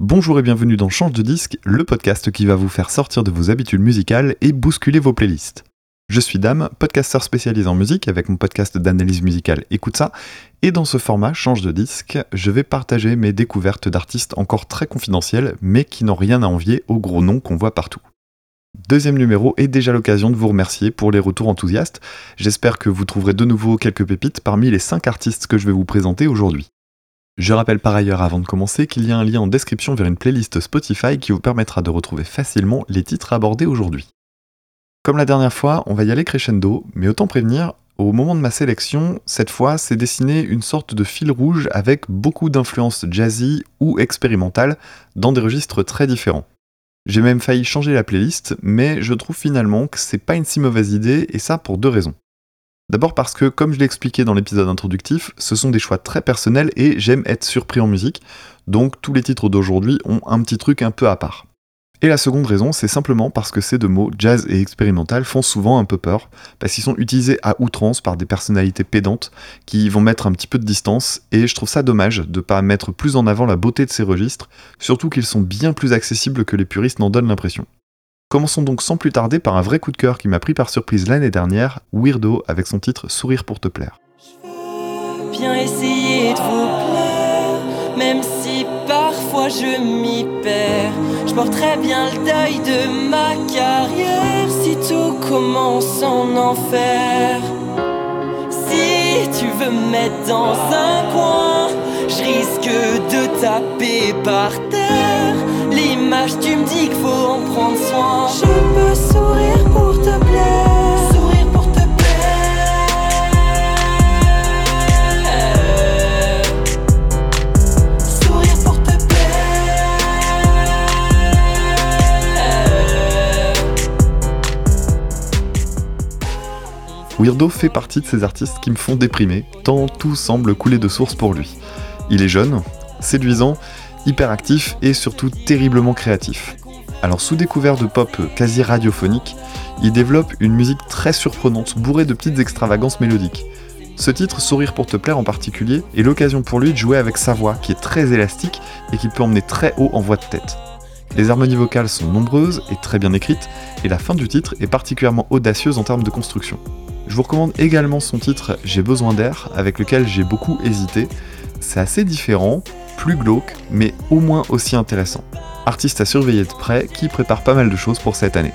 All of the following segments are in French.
Bonjour et bienvenue dans Change de disque, le podcast qui va vous faire sortir de vos habitudes musicales et bousculer vos playlists. Je suis Dame, podcasteur spécialisé en musique avec mon podcast d'analyse musicale Écoute ça, et dans ce format Change de disque, je vais partager mes découvertes d'artistes encore très confidentiels mais qui n'ont rien à envier aux gros noms qu'on voit partout. Deuxième numéro est déjà l'occasion de vous remercier pour les retours enthousiastes. J'espère que vous trouverez de nouveau quelques pépites parmi les 5 artistes que je vais vous présenter aujourd'hui. Je rappelle par ailleurs avant de commencer qu'il y a un lien en description vers une playlist Spotify qui vous permettra de retrouver facilement les titres abordés aujourd'hui. Comme la dernière fois, on va y aller crescendo, mais autant prévenir, au moment de ma sélection, cette fois, c'est dessiné une sorte de fil rouge avec beaucoup d'influences jazzy ou expérimentales dans des registres très différents. J'ai même failli changer la playlist, mais je trouve finalement que c'est pas une si mauvaise idée, et ça pour deux raisons. D'abord parce que, comme je l'ai expliqué dans l'épisode introductif, ce sont des choix très personnels et j'aime être surpris en musique, donc tous les titres d'aujourd'hui ont un petit truc un peu à part. Et la seconde raison, c'est simplement parce que ces deux mots, jazz et expérimental, font souvent un peu peur, parce qu'ils sont utilisés à outrance par des personnalités pédantes qui vont mettre un petit peu de distance, et je trouve ça dommage de pas mettre plus en avant la beauté de ces registres, surtout qu'ils sont bien plus accessibles que les puristes n'en donnent l'impression. Commençons donc sans plus tarder par un vrai coup de cœur qui m'a pris par surprise l'année dernière, Weirdo avec son titre Sourire pour te plaire. Je bien essayer de vous plaire, même si parfois je m'y perds. Je porterai bien le deuil de ma carrière si tout commence en enfer. Si tu veux me mettre dans un coin, je risque de taper par terre l'image, tu me dis qu'il faut en prendre soin. Je peux sourire pour te plaire. Sourire pour te plaire. Sourire pour te plaire. Weirdo fait partie de ces artistes qui me font déprimer, tant tout semble couler de source pour lui. Il est jeune, séduisant, hyperactif et surtout terriblement créatif. Alors sous découvert de pop quasi radiophonique, il développe une musique très surprenante, bourrée de petites extravagances mélodiques. Ce titre, Sourire pour te plaire en particulier, est l'occasion pour lui de jouer avec sa voix, qui est très élastique et qui peut emmener très haut en voix de tête. Les harmonies vocales sont nombreuses et très bien écrites, et la fin du titre est particulièrement audacieuse en termes de construction. Je vous recommande également son titre J'ai besoin d'air, avec lequel j'ai beaucoup hésité. C'est assez différent, plus glauque, mais au moins aussi intéressant. Artiste à surveiller de près qui prépare pas mal de choses pour cette année.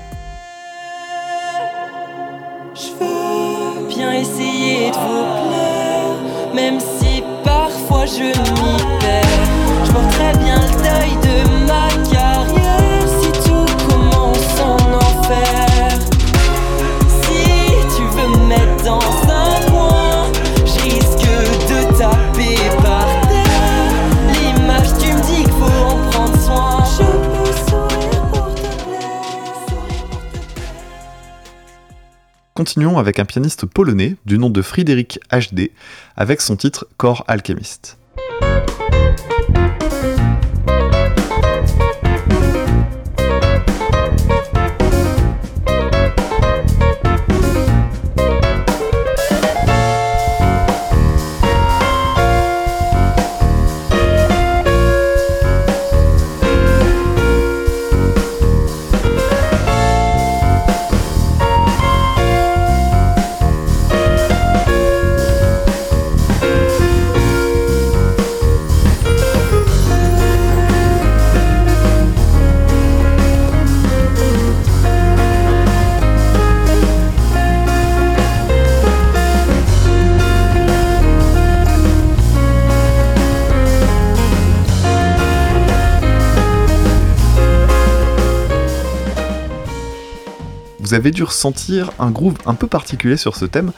Continuons avec un pianiste polonais du nom de Frédéric HD avec son titre Core Alchemist. Vous avez dû ressentir un groove un peu particulier sur ce thème,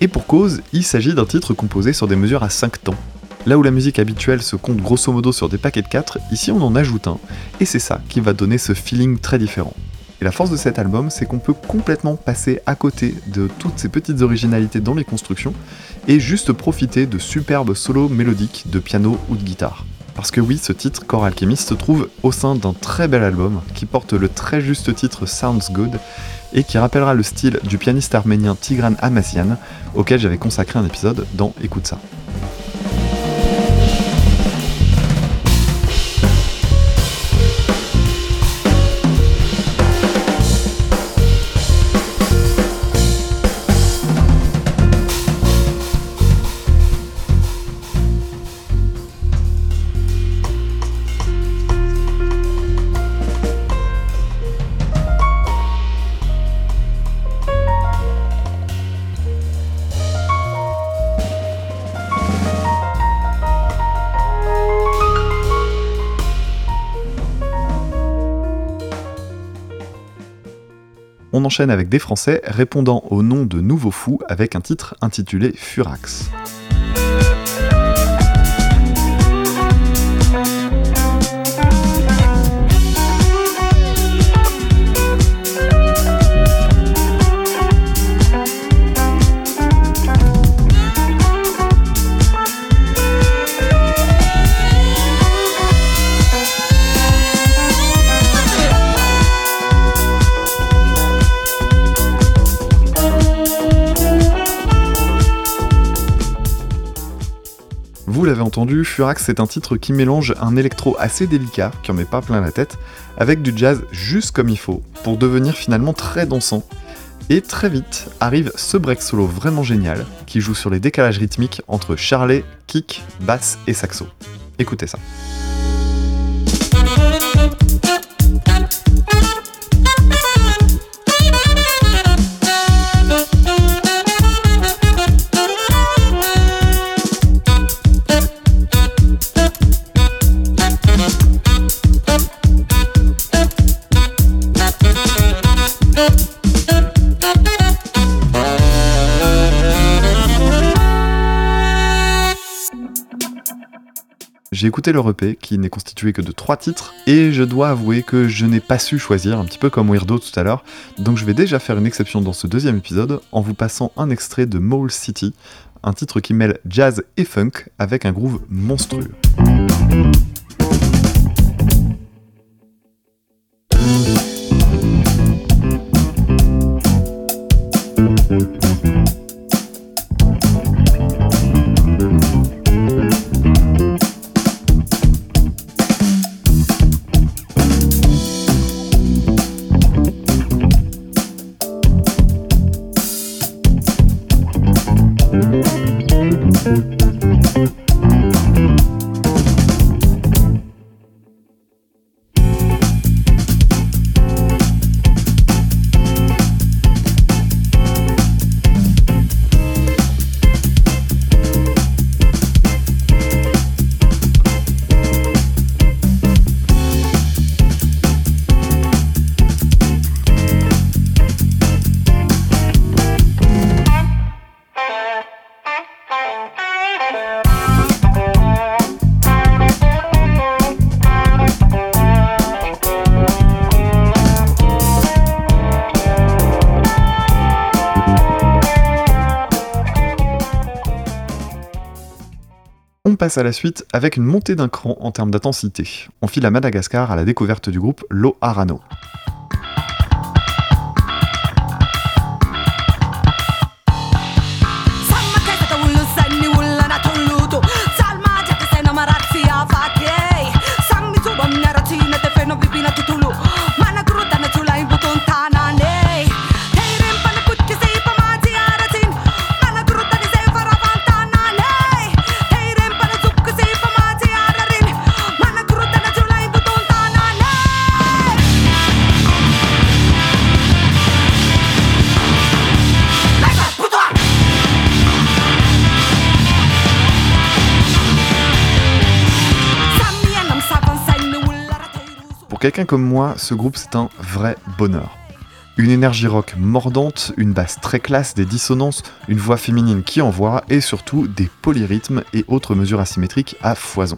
et pour cause, il s'agit d'un titre composé sur des mesures à 5 temps. Là où la musique habituelle se compte grosso modo sur des paquets de 4, ici on en ajoute un, et c'est ça qui va donner ce feeling très différent. Et la force de cet album, c'est qu'on peut complètement passer à côté de toutes ces petites originalités dans les constructions, et juste profiter de superbes solos mélodiques de piano ou de guitare. Parce que oui, ce titre, Core Alchemist, se trouve au sein d'un très bel album qui porte le très juste titre Sounds Good et qui rappellera le style du pianiste arménien Tigran Amazian, auquel j'avais consacré un épisode dans Écoute ça. On enchaîne avec des Français répondant au nom de Nouveau Fou avec un titre intitulé Furax. Furax c'est un titre qui mélange un électro assez délicat, qui en met pas plein la tête, avec du jazz juste comme il faut, pour devenir finalement très dansant. Et très vite arrive ce break solo vraiment génial, qui joue sur les décalages rythmiques entre charlet, kick, basse et saxo. Écoutez ça. J'ai écouté leur EP qui n'est constitué que de trois titres et je dois avouer que je n'ai pas su choisir, un petit peu comme Weirdo tout à l'heure, donc je vais déjà faire une exception dans ce deuxième épisode en vous passant un extrait de Mole City, un titre qui mêle jazz et funk avec un groove monstrueux. Passe à la suite avec une montée d'un cran en termes d'intensité. On file à Madagascar à la découverte du groupe Lo Arano. Quelqu'un comme moi, ce groupe c'est un vrai bonheur. Une énergie rock mordante, une basse très classe, des dissonances, une voix féminine qui envoie et surtout des polyrythmes et autres mesures asymétriques à foison.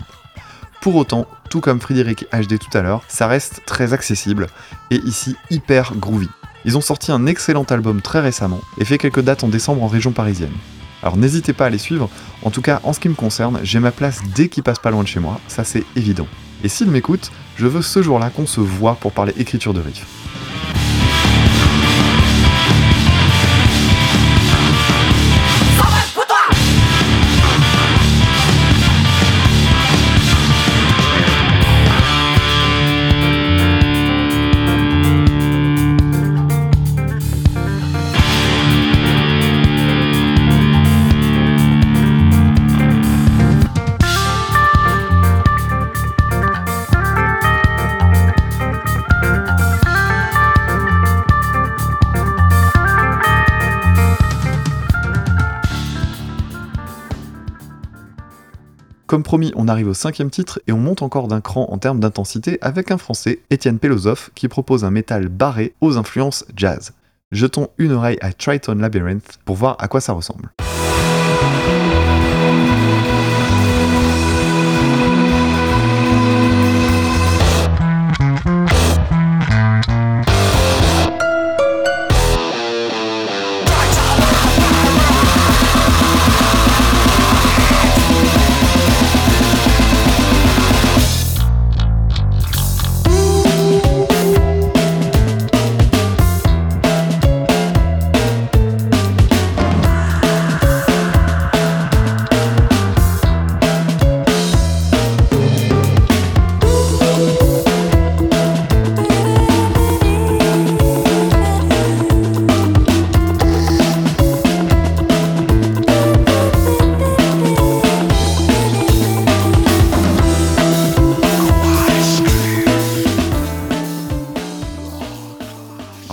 Pour autant, tout comme Frédéric HD tout à l'heure, ça reste très accessible et ici hyper groovy. Ils ont sorti un excellent album très récemment et fait quelques dates en décembre en région parisienne. Alors n'hésitez pas à les suivre, en tout cas en ce qui me concerne, j'ai ma place dès qu'ils passent pas loin de chez moi, ça c'est évident. Et s'ils m'écoutent, je veux ce jour-là qu'on se voit pour parler écriture de riff. Comme promis, on arrive au cinquième titre et on monte encore d'un cran en termes d'intensité avec un français, Étienne Pelosoff, qui propose un métal barré aux influences jazz. jetons une oreille à Triton Labyrinth pour voir à quoi ça ressemble.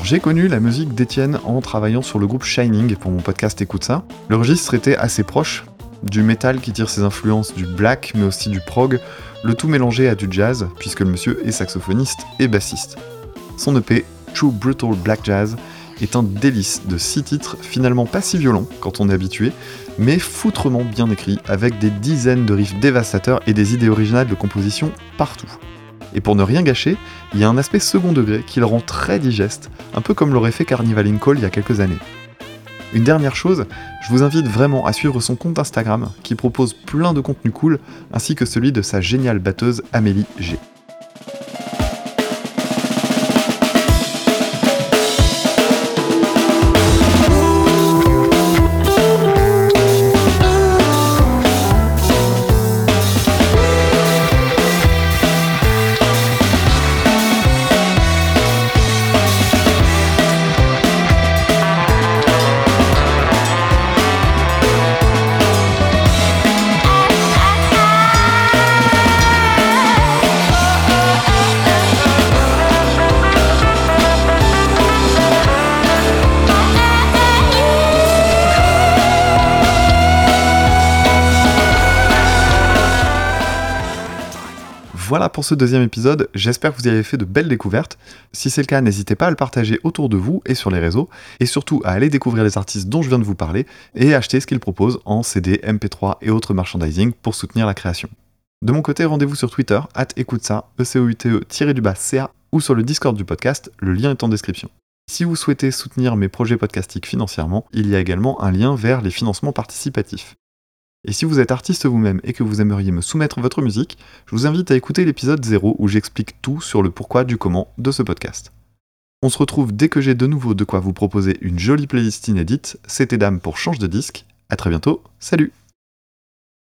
J'ai connu la musique d'Étienne en travaillant sur le groupe Shining pour mon podcast Écoute ça. Le registre était assez proche, du métal qui tire ses influences du black mais aussi du prog, le tout mélangé à du jazz puisque le monsieur est saxophoniste et bassiste. Son EP True Brutal Black Jazz est un délice de six titres finalement pas si violents quand on est habitué, mais foutrement bien écrits avec des dizaines de riffs dévastateurs et des idées originales de composition partout. Et pour ne rien gâcher, il y a un aspect second degré qui le rend très digeste, un peu comme l'aurait fait Carnival in Call il y a quelques années. Une dernière chose, je vous invite vraiment à suivre son compte Instagram qui propose plein de contenu cool, ainsi que celui de sa géniale batteuse Amélie G. Voilà pour ce deuxième épisode, j'espère que vous y avez fait de belles découvertes. Si c'est le cas, n'hésitez pas à le partager autour de vous et sur les réseaux, et surtout à aller découvrir les artistes dont je viens de vous parler, et acheter ce qu'ils proposent en CD, MP3 et autres merchandising pour soutenir la création. De mon côté, rendez-vous sur Twitter, at écoute ça, e c o u t e du bas ca ou sur le Discord du podcast, le lien est en description. Si vous souhaitez soutenir mes projets podcastiques financièrement, il y a également un lien vers les financements participatifs. Et si vous êtes artiste vous-même et que vous aimeriez me soumettre votre musique, je vous invite à écouter l'épisode 0 où j'explique tout sur le pourquoi du comment de ce podcast. On se retrouve dès que j'ai de nouveau de quoi vous proposer une jolie playlist inédite. C'était Dame pour Change de disque. À très bientôt, salut